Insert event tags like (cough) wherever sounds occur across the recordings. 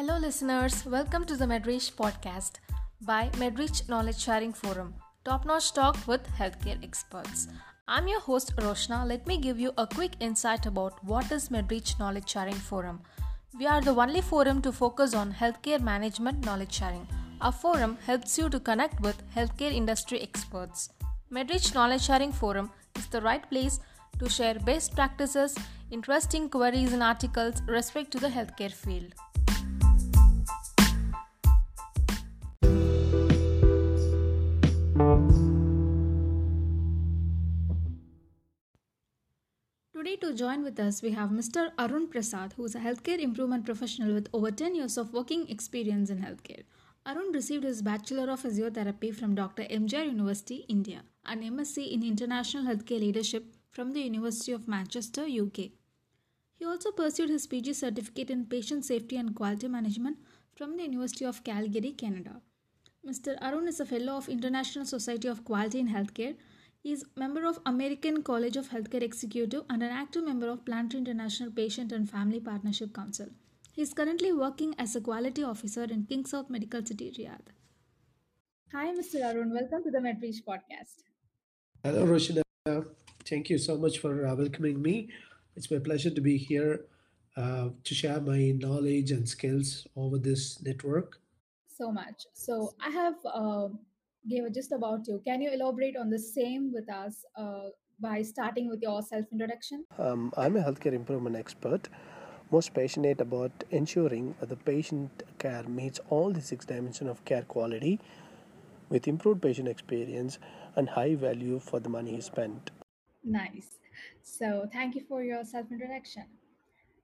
Hello, listeners. Welcome to the MedReach podcast by MedReach Knowledge Sharing Forum, top notch talk with healthcare experts. I'm your host, Roshna. Let me give you a quick insight about what is MedReach Knowledge Sharing Forum. We are the only forum to focus on healthcare management knowledge sharing. Our forum helps you to connect with healthcare industry experts. MedReach Knowledge Sharing Forum is the right place to share best practices, interesting queries, and articles respect to the healthcare field. To join with us, we have Mr. Arun Prasad, who is a healthcare improvement professional with over 10 years of working experience in healthcare. Arun received his Bachelor of Physiotherapy from Dr. MGR University, India, and MSc in International Healthcare Leadership from the University of Manchester, UK. He also pursued his PG certificate in Patient Safety and Quality Management from the University of Calgary, Canada. Mr. Arun is a fellow of International Society of Quality in Healthcare he is member of American College of Healthcare Executive and an active member of Planetree International Patient and Family Partnership Council. He is currently working as a quality officer in King Saud Medical City, Riyadh. Hi, Mr. Arun. Welcome to the MedReach podcast. Hello, Roshida. Thank you so much for uh, welcoming me. It's my pleasure to be here uh, to share my knowledge and skills over this network. So much. So, I have uh, gave a just about you. Can you elaborate on the same with us uh, by starting with your self introduction? Um, I'm a healthcare improvement expert, most passionate about ensuring that the patient care meets all the six dimensions of care quality with improved patient experience and high value for the money spent. Nice. So, thank you for your self introduction.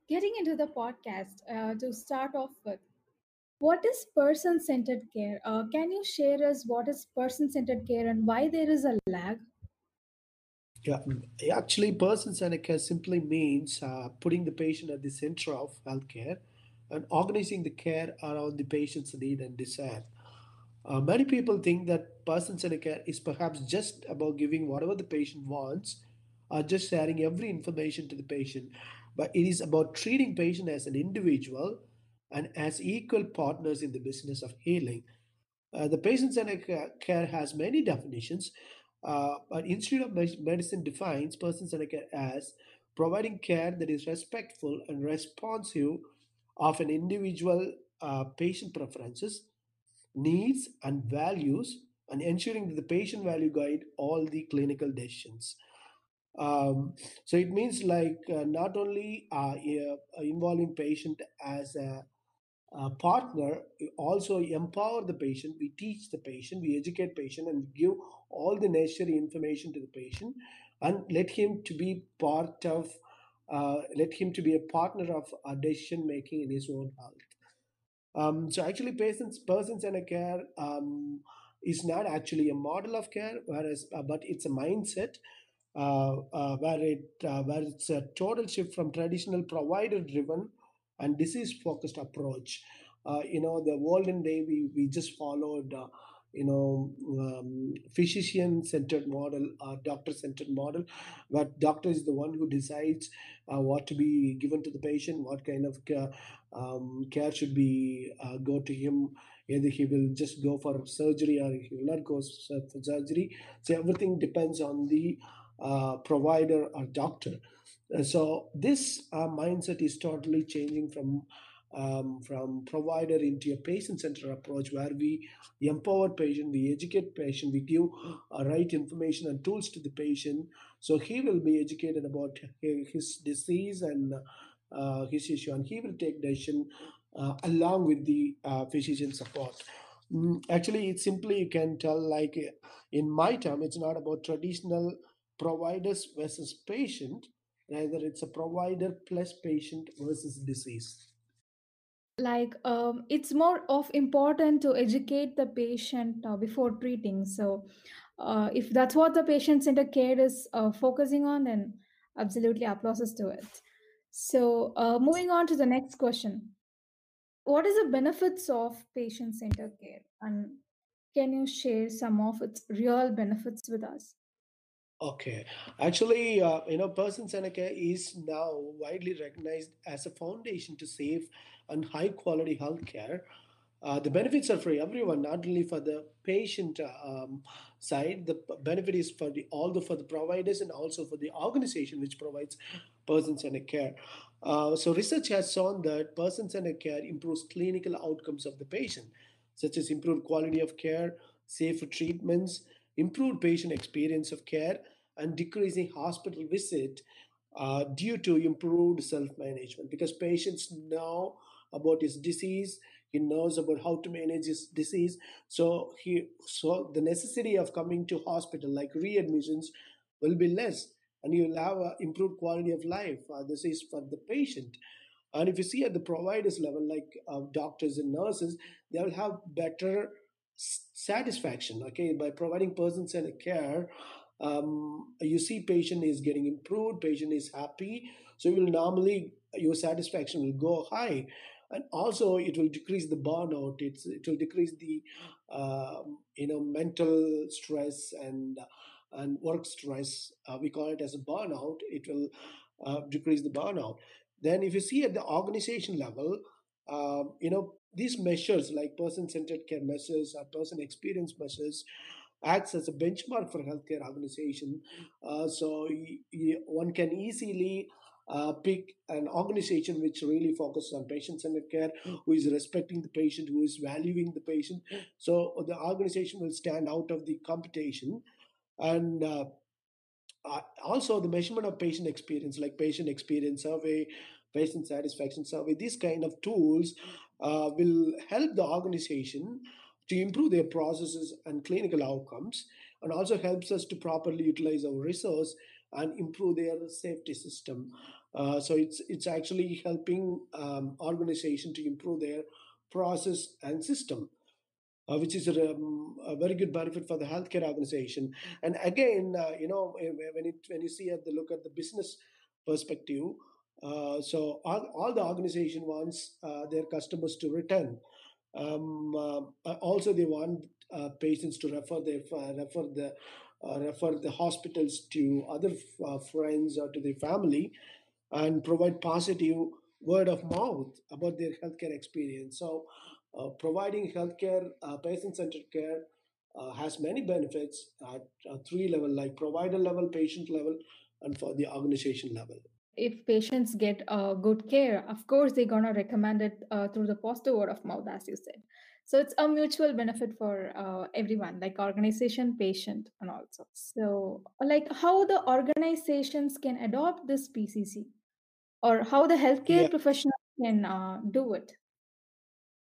Getting into the podcast, uh, to start off with, what is person-centered care? Uh, can you share us what is person-centered care and why there is a lag? Yeah, mm, actually, person-centered care simply means uh, putting the patient at the center of healthcare and organizing the care around the patient's need and desire. Uh, many people think that person-centered care is perhaps just about giving whatever the patient wants or just sharing every information to the patient, but it is about treating patient as an individual and as equal partners in the business of healing. Uh, the patient-centered care has many definitions, uh, but Institute of Medicine defines person-centered care as providing care that is respectful and responsive of an individual uh, patient preferences, needs, and values, and ensuring that the patient value guide all the clinical decisions. Um, so it means like uh, not only uh, involving patient as a uh, partner also empower the patient we teach the patient we educate patient and give all the necessary information to the patient and let him to be part of uh, let him to be a partner of uh, decision making in his own health. Um, so actually patients person-centered care um, is not actually a model of care whereas uh, but it's a mindset uh, uh, where it where it's a total shift from traditional provider driven and disease focused approach. Uh, you know, the olden day we, we just followed, uh, you know, um, physician centered model, uh, doctor centered model, but doctor is the one who decides uh, what to be given to the patient, what kind of care, um, care should be uh, go to him. Either he will just go for surgery or he will not go for surgery. So everything depends on the uh, provider or doctor. Uh, so this uh, mindset is totally changing from um, from provider into a patient-centered approach where we empower patient, we educate patient, we give uh, right information and tools to the patient, so he will be educated about his disease and uh, his issue, and he will take decision uh, along with the uh, physician support. Mm, actually, it's simply you can tell like in my term, it's not about traditional providers versus patient Rather, it's a provider plus patient versus disease. Like, um, it's more of important to educate the patient uh, before treating. So, uh, if that's what the patient-centered care is uh, focusing on, then absolutely applauses to it. So, uh, moving on to the next question. What is the benefits of patient-centered care? And can you share some of its real benefits with us? Okay. Actually, uh, you know, person-centered care is now widely recognized as a foundation to safe and high-quality healthcare. Uh, the benefits are for everyone, not only for the patient um, side. The benefit is for all the for the providers and also for the organization which provides person-centered care. Uh, so research has shown that person-centered care improves clinical outcomes of the patient, such as improved quality of care, safer treatments, improved patient experience of care, and decreasing hospital visit uh, due to improved self-management. Because patients know about his disease he knows about how to manage his disease. So he so the necessity of coming to hospital like readmissions will be less and you will have improved quality of life. Uh, this is for the patient. And if you see at the providers level like uh, doctors and nurses they will have better satisfaction okay? By providing person-centered care um, you see patient is getting improved patient is happy so you will normally your satisfaction will go high. And also it will decrease the burnout it's, it will decrease the um, you know mental stress and and work stress uh, we call it as a burnout it will uh, decrease the burnout. Then if you see at the organization level um, you know these measures like person-centered care measures or person experience measures acts as a benchmark for healthcare organization. Uh, so y- y- one can easily uh, pick an organization which really focuses on patient-centered care, who is respecting the patient, who is valuing the patient. So the organization will stand out of the competition. And uh, also the measurement of patient experience like patient experience survey patient satisfaction survey these kind of tools uh, will help the organization to improve their processes and clinical outcomes and also helps us to properly utilize our resource and improve their safety system uh, so it's it's actually helping um, organization to improve their process and system uh, which is a, um, a very good benefit for the healthcare organization. And again, uh, you know, when it when you see at the look at the business perspective, uh, so all, all the organization wants uh, their customers to return. Um, uh, also, they want uh, patients to refer their uh, refer the uh, refer the hospitals to other uh, friends or to their family and provide positive word of mouth about their healthcare experience. So, uh, providing healthcare, uh, patient-centered care uh, has many benefits at uh, three level, like provider level, patient level, and for the organization level. If patients get uh, good care, of course they're gonna recommend it uh, through the positive word of mouth, as you said. So it's a mutual benefit for uh, everyone, like organization, patient, and also. So, like how the organizations can adopt this PCC, or how the healthcare Yeah, professionals can uh, do it.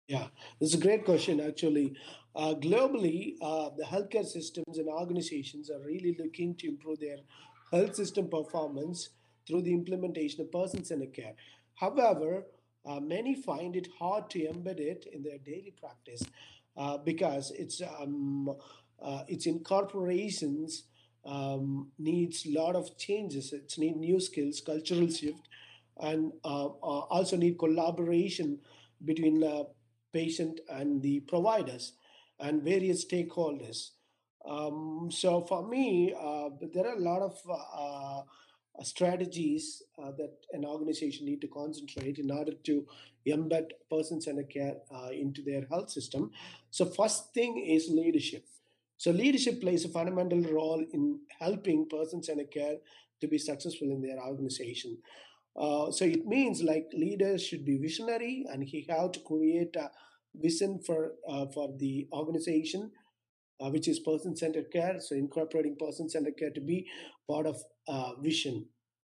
yeah, this is a great question. Actually, uh, globally, uh, the healthcare systems and organizations are really looking to improve their health system performance through the implementation of person-centered care. However, uh, many find it hard to embed it in their daily practice uh, because it's um, uh, its incorporations um, needs a lot of changes. It's need new skills, cultural shift, and uh, uh, also need collaboration between uh, patient and the providers and various stakeholders. Um, so for me, uh, there are a lot of strategies uh, that an organization need to concentrate in order to embed person-centered care uh, into their health system. So first thing is leadership. So leadership plays a fundamental role in helping person-centered care to be successful in their organization. Uh, so it means like leaders should be visionary and he have to create a vision for uh, for the organization uh, which is person-centered care. So incorporating person-centered care to be part of uh, vision.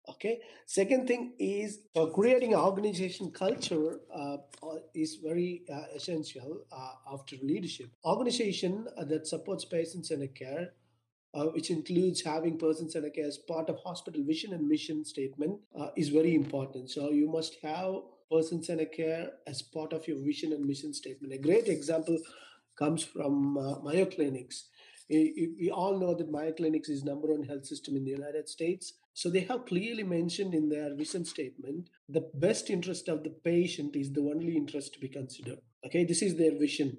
Okay. Second thing is creating an organization culture uh, uh, is very uh, essential after leadership. Organization that supports patient-centered care uh, which includes having person-centered care as part of hospital vision and mission statement, uh, is very important. So you must have person-centered care as part of your vision and mission statement. A great example comes from uh, Mayo Clinics. We all know that Mayo Clinics is number one health system in the United States. So they have clearly mentioned in their vision statement the best interest of the patient is the only interest to be considered. Okay, this is their vision.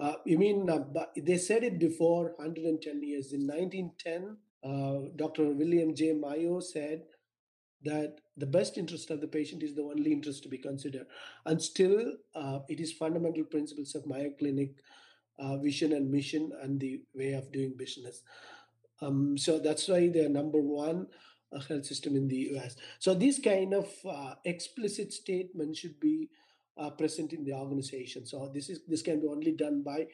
Uh, you mean uh, they said it before 110 years in 1910 Uh, Dr. William J. Mayo said that the best interest of the patient is the only interest to be considered. And still, uh, it is fundamental principles of Mayo Clinic uh, vision and mission and the way of doing business. Um, so that's why they're number one uh, health system in the US. So these kind of uh, explicit statements should be uh, present in the organization. So this is this can be only done by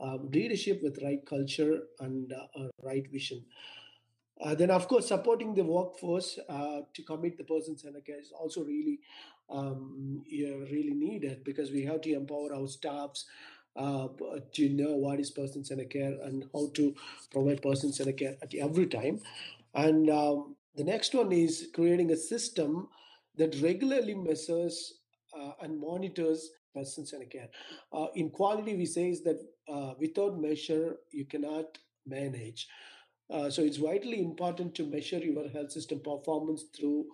um, leadership with right culture and uh, uh, right vision. Uh, then, of course, supporting the workforce uh, to commit the person-centered care is also really, um, really needed because we have to empower our staffs uh, to know what is person-centered care and how to provide person-centered care at every time. And um, the next one is creating a system that regularly measures uh, and monitors person-centered care. Uh, in quality, we say is that uh, without measure, you cannot manage. Uh, so it's vitally important to measure your health system performance through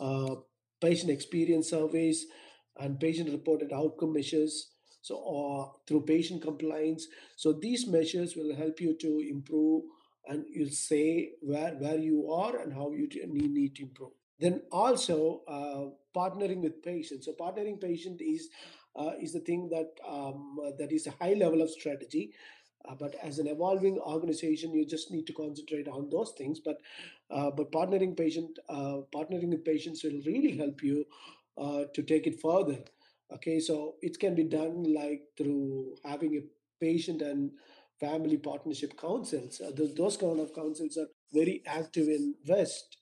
uh, patient experience surveys and patient reported outcome measures. So, or through patient compliance. So these measures will help you to improve, and you'll say where where you are and how you need, to improve. Then also uh, partnering with patients. So partnering patient is uh, is the thing that um, uh, that is a high level of strategy uh, but as an evolving organization, you just need to concentrate on those things. But uh, but partnering patient uh, partnering with patients will really help you uh, to take it further. Okay, so it can be done like through having a patient and family partnership councils. Uh, those, those kind of councils are very active in West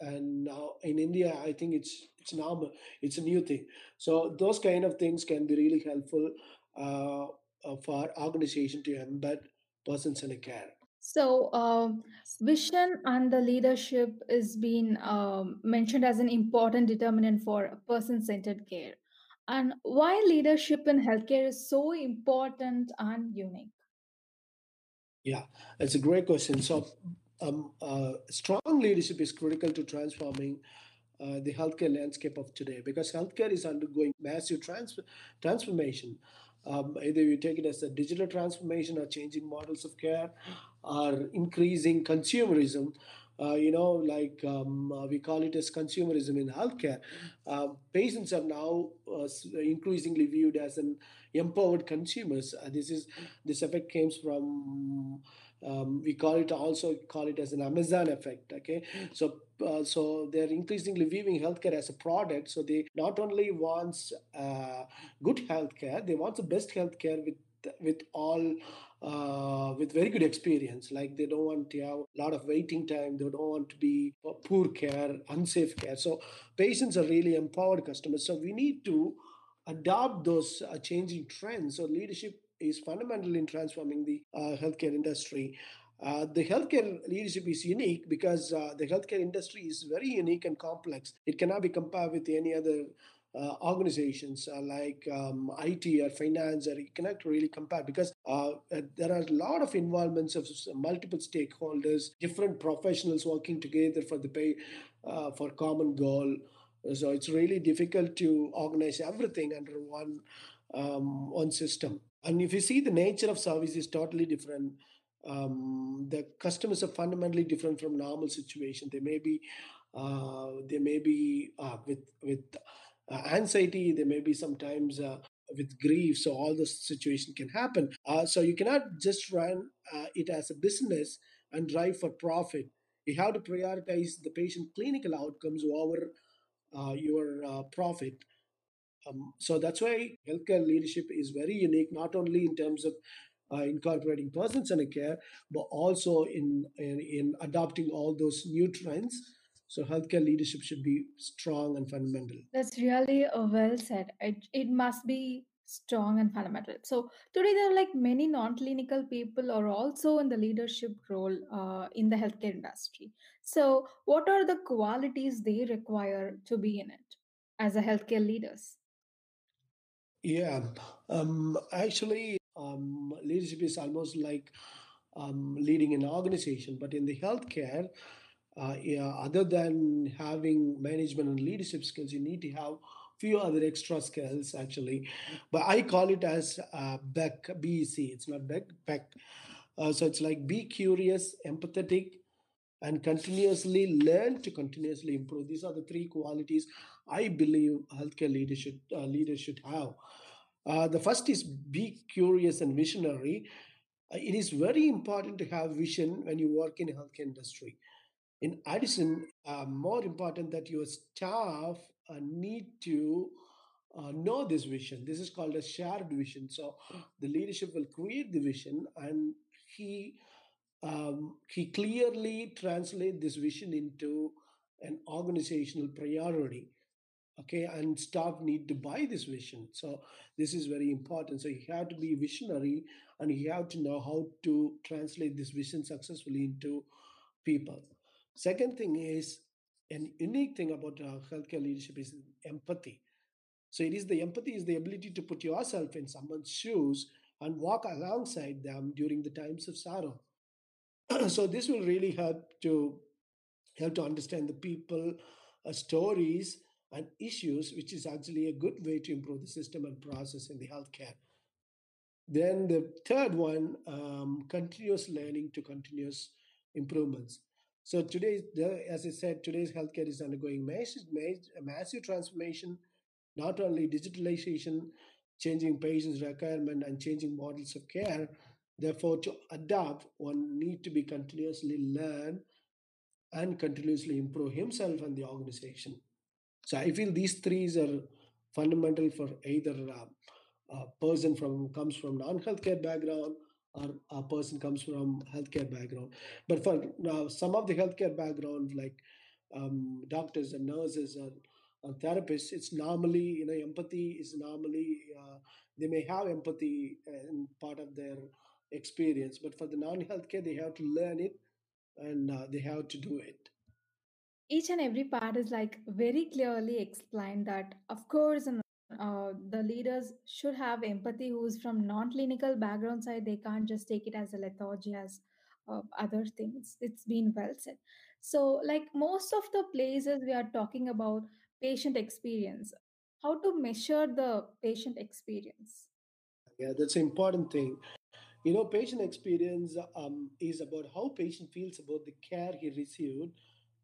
and now in India, I think it's it's normal. It's a new thing. So those kind of things can be really helpful uh, uh, for organization to embed person-centered care. So, um, vision and the leadership is being um, mentioned as an important determinant for person-centered care. And why leadership in healthcare is so important and unique? Yeah, it's a great question. So, um, uh, strong leadership is critical to transforming uh, the healthcare landscape of today because healthcare is undergoing massive trans- transformation. Um, either you take it as a digital transformation or changing models of care or increasing consumerism. Uh, you know, like um, uh, we call it as consumerism in healthcare. Uh, patients are now uh, increasingly viewed as an empowered consumers. Uh, this is this effect comes from um, we call it also call it as an Amazon effect. Okay, so uh, so they're increasingly viewing healthcare as a product. So they not only wants uh, good healthcare, they want the best healthcare with with all uh, with very good experience. Like they don't want to have a lot of waiting time. They don't want to be poor care, unsafe care. So patients are really empowered customers. So we need to adopt those uh, changing trends. So leadership is fundamental in transforming the uh, healthcare industry. Uh, the healthcare leadership is unique because uh, the healthcare industry is very unique and complex. It cannot be compared with any other uh, organizations uh, like um, IT or finance, or cannot really compare because uh, uh, there are a lot of involvements of multiple stakeholders, different professionals working together for the pay uh, for common goal. So it's really difficult to organize everything under one um, one system. And if you see the nature of service is totally different. Um, the customers are fundamentally different from normal situation. They may be uh, they may be with with uh, anxiety. there may be sometimes uh, with grief. So all those situation can happen. Uh, so you cannot just run uh, it as a business and drive for profit. You have to prioritize the patient clinical outcomes over uh, your uh, profit. Um, so that's why healthcare leadership is very unique, not only in terms of incorporating person-centered care, but also in, in in adopting all those new trends. So healthcare leadership should be strong and fundamental. That's really uh, well said. It, it must be strong and fundamental. So today there are like many non-clinical people are also in the leadership role uh, in the healthcare industry. So what are the qualities they require to be in it as a healthcare leaders? Yeah, um, actually, um, leadership is almost like um, leading an organization, but in the healthcare, uh, yeah, other than having management and leadership skills, you need to have few other extra skills actually. But I call it as uh, BEC, BEC. It's not BEC, BEC. Uh, so it's like be curious, empathetic, and continuously learn to continuously improve. These are the three qualities I believe healthcare leadership uh, leaders should have. Uh, the first is be curious and visionary. Uh, it is very important to have vision when you work in healthcare industry. In addition, uh, more important that your staff uh, need to uh, know this vision. This is called a shared vision. So the leadership will create the vision, and he um, he clearly translate this vision into an organizational priority okay and staff need to buy this vision so this is very important so you have to be visionary and you have to know how to translate this vision successfully into people second thing is an unique thing about uh, healthcare leadership is empathy. So it is the empathy is the ability to put yourself in someone's shoes and walk alongside them during the times of sorrow. (clears throat) So this will really help to help to understand the people uh, stories and issues which is actually a good way to improve the system and process in the healthcare. Then the third one um, continuous learning to continuous improvements so today as i said today's healthcare is undergoing massive, massive transformation not only digitalization changing patients requirement and changing models of care therefore to adapt one need to be continuously learn and continuously improve himself and the organization. So I feel these three are fundamental for either uh, a person from comes from non-healthcare background or a person comes from healthcare background. But for now, some of the healthcare background like um, doctors and nurses and, and therapists, it's normally you know empathy is normally uh, they may have empathy in part of their experience, but for the non-healthcare, they have to learn it and uh, they have to do it. each and every part is like very clearly explained that of course and uh, the leaders should have empathy who's from non-clinical background side. They can't just take it as a lethargy as uh, other things. It's been well said. So like most of the places we are talking about patient experience. How to measure the patient experience? Yeah, that's an important thing. You know, patient experience um, is about how patient feels about the care he received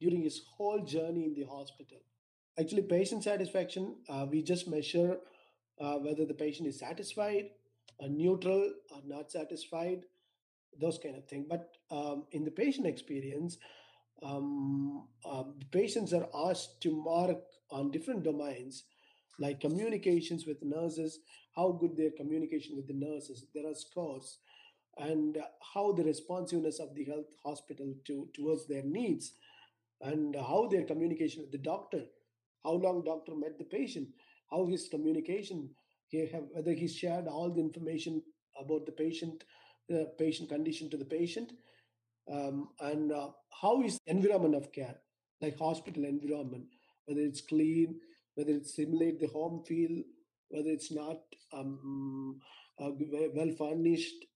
during his whole journey in the hospital. Actually, patient satisfaction, uh, we just measure uh, whether the patient is satisfied, uh, neutral, or not satisfied, those kind of thing. But um, in the patient experience, um, the patients are asked to mark on different domains like communications with nurses, how good their communication with the nurses. There are scores and uh, how the responsiveness of the health hospital to towards their needs and how their communication with the doctor how long doctor met the patient how his communication he have whether he shared all the information about the patient uh, patient condition to the patient um, and uh, how is environment of care like hospital environment whether it's clean whether it simulate the home feel whether it's not um, uh, well furnished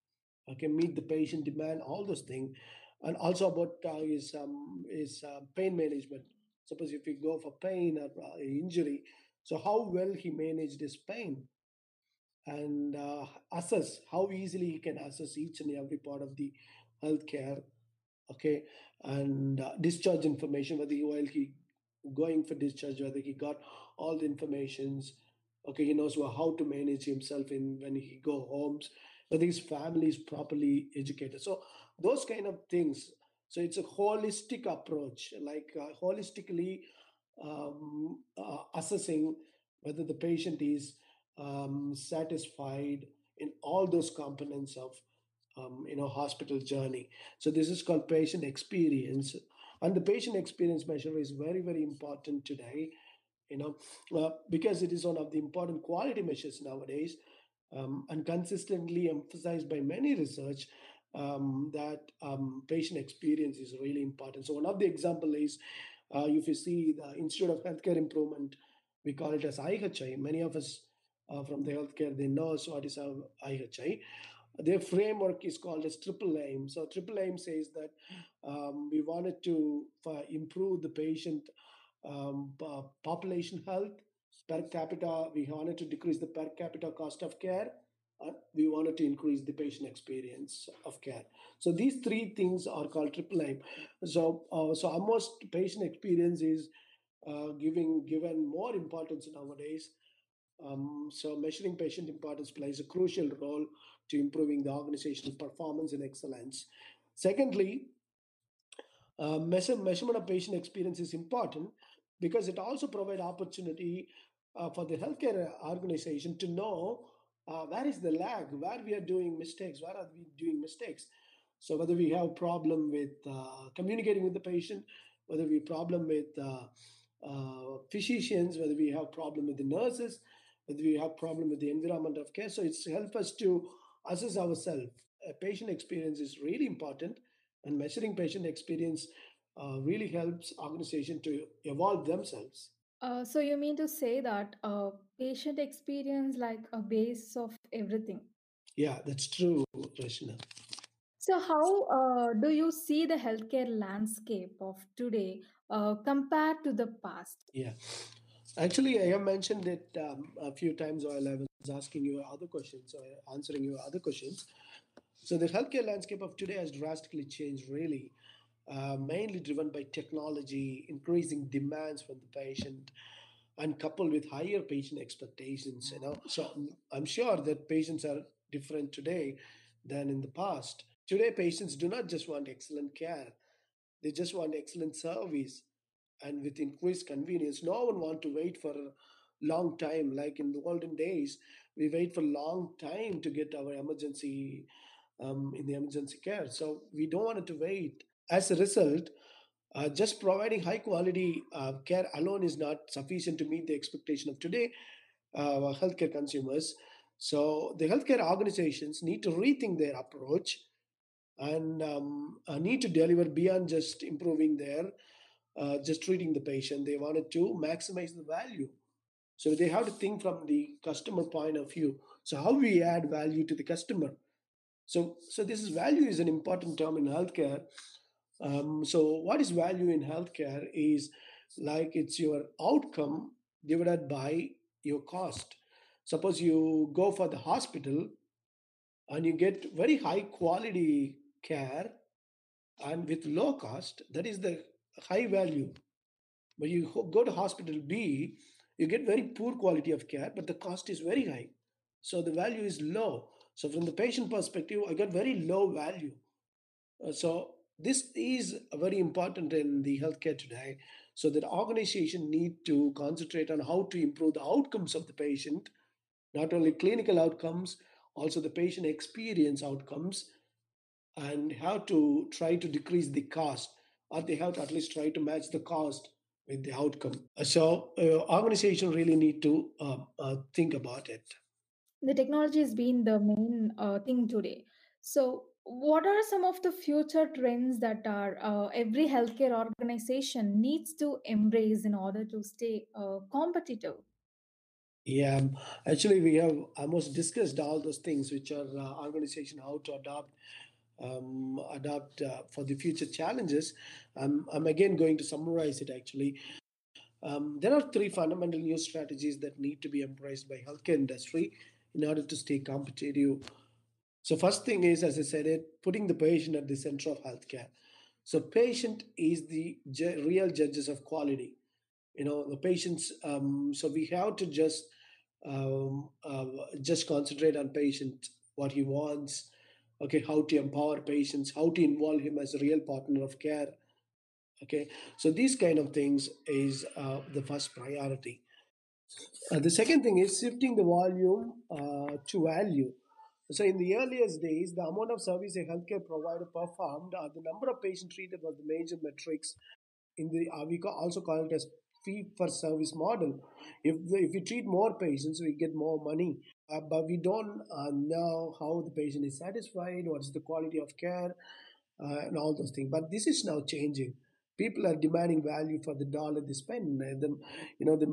can meet the patient demand all those things and also about uh, his um, his uh, pain management suppose if you go for pain or uh, injury so how well he managed his pain and uh, assess how easily he can assess each and every part of the healthcare okay? And uh, discharge information whether he, while he going for discharge whether he got all the informations okay? He knows how to manage himself in when he go homes whether his family is properly educated. So those kind of things so it's a holistic approach like uh, holistically um, uh, assessing whether the patient is um, satisfied in all those components of um, you know hospital journey. So this is called patient experience and the patient experience measure is very very important today you know uh, because it is one of the important quality measures nowadays um, and consistently emphasized by many research um, that um, patient experience is really important. So one of the example is uh, if you see the institute of healthcare improvement we call it as ihi many of us uh, from the healthcare they know what is ihi their framework is called as triple aim. So triple aim says that um, we wanted to uh, improve the patient um, po- population health per capita. We wanted to decrease the per capita cost of care uh, we wanted to increase the patient experience of care. So these three things are called triple aim. So, uh, so almost patient experience is uh, giving given more importance nowadays. Um, so measuring patient importance plays a crucial role to improving the organizational performance and excellence. Secondly, uh, measure, measurement of patient experience is important because it also provides opportunity uh, for the healthcare organization to know uh, where is the lag, where we are doing mistakes, where are we doing mistakes. So whether we have problem with uh, communicating with the patient, whether we problem with uh, uh, physicians, whether we have problem with the nurses, whether we have problem with the environment of care. So it's help us to assess ourselves. Patient experience is really important, and measuring patient experience uh, really helps organization to evolve themselves. Uh, so you mean to say that patient experience like a base of everything. Yeah, that's true, Rashna. So how uh, do you see the healthcare landscape of today uh, compared to the past? Yeah. Actually, I have mentioned it um, a few times while I was asking you other questions or answering your other questions. So the healthcare landscape of today has drastically changed, really, uh, mainly driven by technology, increasing demands from the patient, and coupled with higher patient expectations. You know, so I'm I'm sure that patients are different today than in the past. Today, patients do not just want excellent care; they just want excellent service and with increased convenience. No one want to wait for a long time. Like in the olden days we wait for long time to get our emergency um, in the emergency care. So we don't want to wait. As a result uh, just providing high quality uh, care alone is not sufficient to meet the expectation of today uh, healthcare consumers so the healthcare organizations need to rethink their approach and um, uh, need to deliver beyond just improving their uh, just treating the patient. They wanted to maximize the value. So they have to think from the customer point of view. So how we add value to the customer. So so this is value is an important term in healthcare. Um, so what is value in healthcare is like it's your outcome divided by your cost. Suppose you go for the hospital and you get very high quality care and with low cost, that is the high value. But you go to hospital B, you get very poor quality of care, but the cost is very high. So the value is low. So from the patient perspective, I got very low value. Uh, so this is very important in the healthcare today. So that organization need to concentrate on how to improve the outcomes of the patient, not only clinical outcomes, also the patient experience outcomes, and how to try to decrease the cost, or they have to at least try to match the cost with the outcome. So uh, organization really need to uh, uh, think about it. The technology has been the main uh, thing today. So what are some of the future trends that are uh, every healthcare organization needs to embrace in order to stay uh, competitive? Yeah, um, actually, we have almost discussed all those things which are uh, organization how to adopt um, adapt uh, for the future challenges. Um, I'm again going to summarize it actually. Um, there are three fundamental new strategies that need to be embraced by healthcare industry in order to stay competitive. So first thing is, as I said it, putting the patient at the center of healthcare. So patient is the real judges of quality. You know, the patients. Um, so we have to just um, uh, just concentrate on patient, what he wants, okay, how to empower patients, how to involve him as a real partner of care. Okay, so these kind of things is uh, the first priority. Uh, the second thing is shifting the volume uh, to value. So in the earliest days, the amount of service a healthcare provider performed or the number of patients treated was the major metrics in the uh, we also call it as fee for service model. If if we treat more patients, we get more money. Uh, but we don't uh, know how the patient is satisfied, what is the quality of care, uh, and all those things. But this is now changing. People are demanding value for the dollar they spend. And you know, the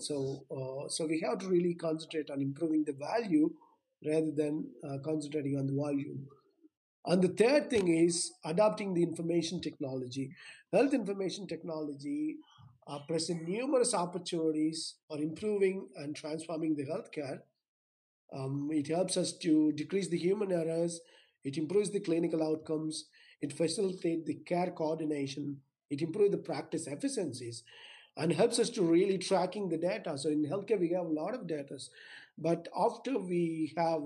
so uh, so we have to really concentrate on improving the value rather than uh, concentrating on the volume. And the third thing is adopting the information technology. Health information technology uh, present numerous opportunities for improving and transforming the healthcare Um, it helps us to decrease the human errors. It improves the clinical outcomes. It facilitates the care coordination. It improves the practice efficiencies and helps us to really tracking the data. So in healthcare, we have a lot of data, but after we have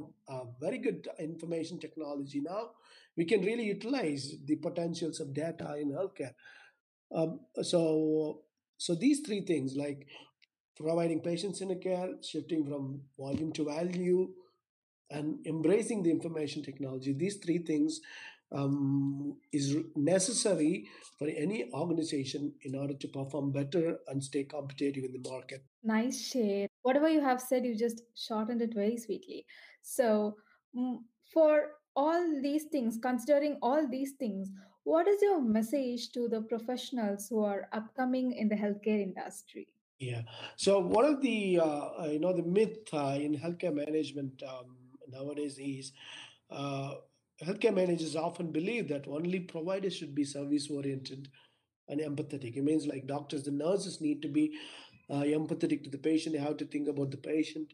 very good information technology now, we can really utilize the potentials of data in healthcare. Um, so, so these three things like providing patient-centered care, shifting from volume to value, and embracing the information technology. These three things um, is necessary for any organization in order to perform better and stay competitive in the market. Nice share. Whatever you have said, you just shortened it very sweetly. So, mm, for all these things, considering all these things, what is your message to the professionals who are upcoming in the healthcare industry? Yeah. So one of the uh, you know the myth uh, in healthcare management um, nowadays is uh, healthcare managers often believe that only providers should be service oriented and empathetic. It means like doctors, the nurses need to be uh, empathetic to the patient. how to think about the patient,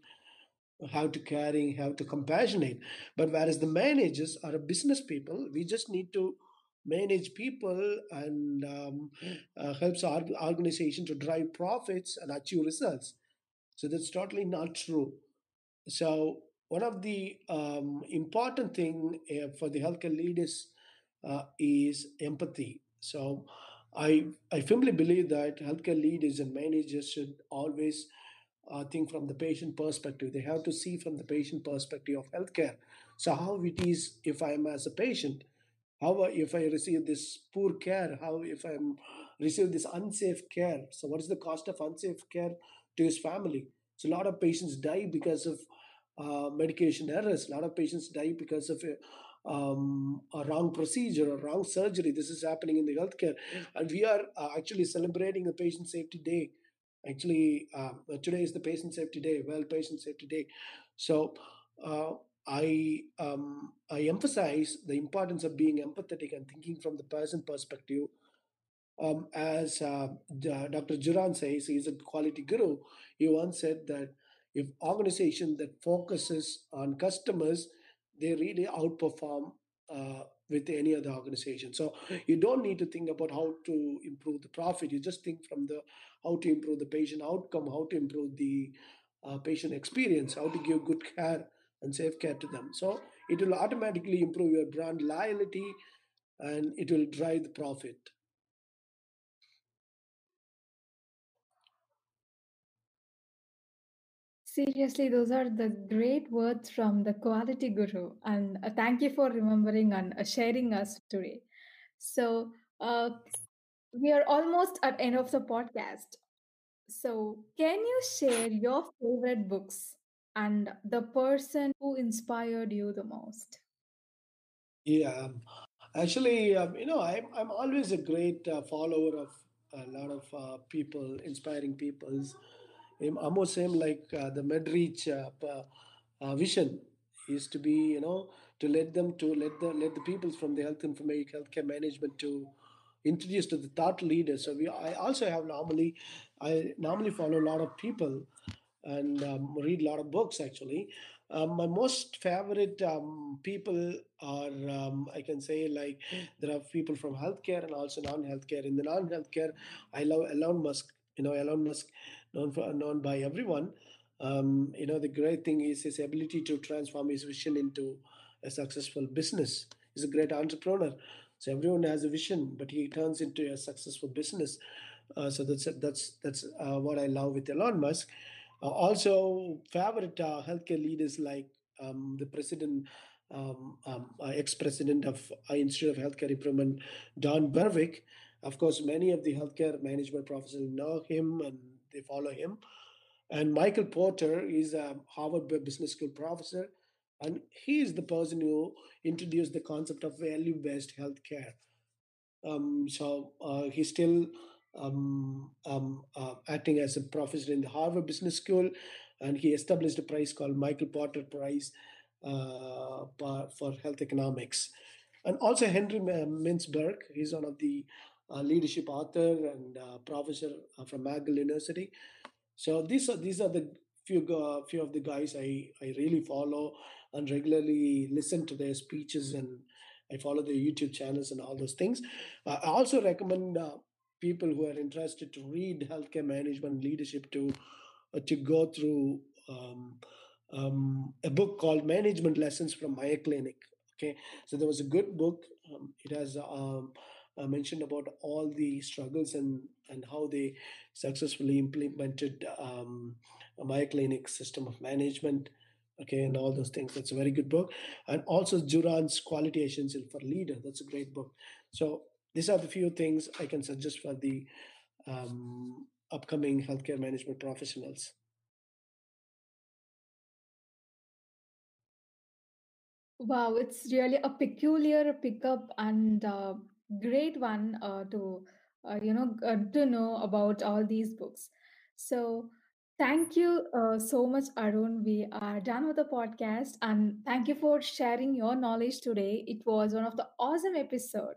how to caring, how to compassionate. But whereas the managers are a business people, we just need to manage people and um, uh, helps our organization to drive profits and achieve results. So that's totally not true. So one of the um, important thing uh, for the healthcare leaders uh, is empathy. So I I firmly believe that healthcare leaders and managers should always uh, think from the patient perspective. They have to see from the patient perspective of healthcare. So how it is if I am as a patient, how if I receive this poor care, how if I'm receive this unsafe care. So what is the cost of unsafe care to his family? So a lot of patients die because of uh, medication errors. A lot of patients die because of a, um, a wrong procedure or wrong surgery. This is happening in the healthcare, and we are uh, actually celebrating the Patient Safety Day. Actually, uh, today is the Patient Safety Day, World Patient Safety Day. So uh, I um, I emphasize the importance of being empathetic and thinking from the person perspective um, as uh, Dr. Juran says, he's a quality guru. He once said that if organization that focuses on customers, they really outperform uh, with any other organization. So you don't need to think about how to improve the profit. You just think from the how to improve the patient outcome, how to improve the uh, patient experience, how to give good care and safe care to them. So it will automatically improve your brand loyalty and it will drive the profit. Seriously, those are the great words from the quality guru, and uh, thank you for remembering and uh, sharing us today. So, uh, we are almost at end of the podcast. So, can you share your favorite books and the person who inspired you the most? Yeah, um, actually, um, you know, I'm I'm always a great uh, follower of a lot of uh, people, inspiring people's. Almost same like uh, the MedReach uh, uh, vision is to be, you know, to let them to let the let the people from the health information healthcare management to introduce to the thought leaders. So we I also have normally I normally follow a lot of people and um, read a lot of books actually. Um, my most favorite um, people are, um, I can say, like there are people from healthcare and also non-healthcare. In the non-healthcare, I love Elon Musk. You know, Elon Musk, known for known by everyone. Um, you know, the great thing is his ability to transform his vision into a successful business. He's a great entrepreneur. So everyone has a vision, but he turns into a successful business. Uh, so that's that's that's uh, what I love with Elon Musk. Uh, also, favorite uh, healthcare leaders like um, the president, um, um, uh, ex-president of uh, Institute of Healthcare Improvement, Don Berwick. Of course, many of the healthcare management professors know him and they follow him. And Michael Porter is a Harvard Business School professor, and he is the person who introduced the concept of value-based healthcare. Um, so uh, he's still um, um, uh, acting as a professor in the Harvard Business School, and he established a prize called Michael Porter Prize uh, for Health Economics. And also Henry Mintzberg, he's one of the leadership author and uh, professor uh, from McGill University. So these are these are the few gu- few of the guys I I really follow and regularly listen to their speeches and I follow their YouTube channels and all those things. Uh, I also recommend uh, people who are interested to read healthcare management leadership to uh, to go through um, um, a book called Management Lessons from Mayo Clinic. Okay, so there was a good book. Um, it has um, uh, mentioned about all the struggles and and how they successfully implemented um, Mayo Clinic system of management. Okay, and all those things. That's a very good book. And also Juran's Quality Essential for Leader. That's a great book. So these are the few things I can suggest for the um, upcoming healthcare management professionals. Wow, it's really a peculiar pickup and uh, great one uh, to uh, you know uh, to know about all these books. So thank you uh, so much, Arun. We are done with the podcast, and thank you for sharing your knowledge today. It was one of the awesome episode.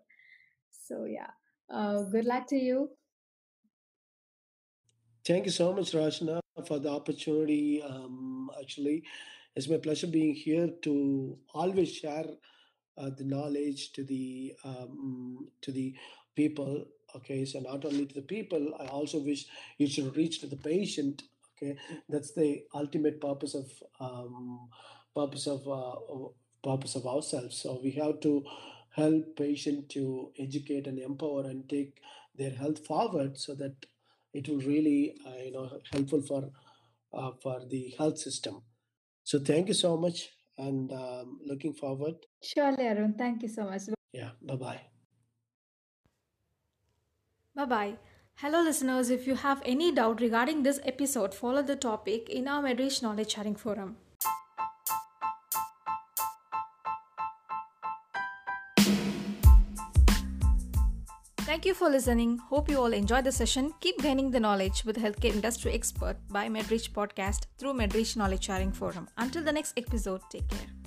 So yeah, uh, good luck to you. Thank you so much, Rachna, for the opportunity. Um, actually, it's my pleasure being here to always share uh, the knowledge to the um, to the people. Okay, so not only to the people, I also wish it should reach to the patient. Okay, that's the ultimate purpose of um, purpose of uh, purpose of ourselves. So we have to help patient to educate and empower and take their health forward, so that it will really uh, you know helpful for uh, for the health system. So thank you so much, and um, looking forward. Surely, Arun. Thank you so much. Yeah, bye bye. Bye bye. Hello, listeners. If you have any doubt regarding this episode, follow the topic in our Medrich Knowledge Sharing Forum. Thank you for listening. Hope you all enjoyed the session. Keep gaining the knowledge with healthcare industry expert by Medrich Podcast through Medrich Knowledge Sharing Forum. Until the next episode, take care.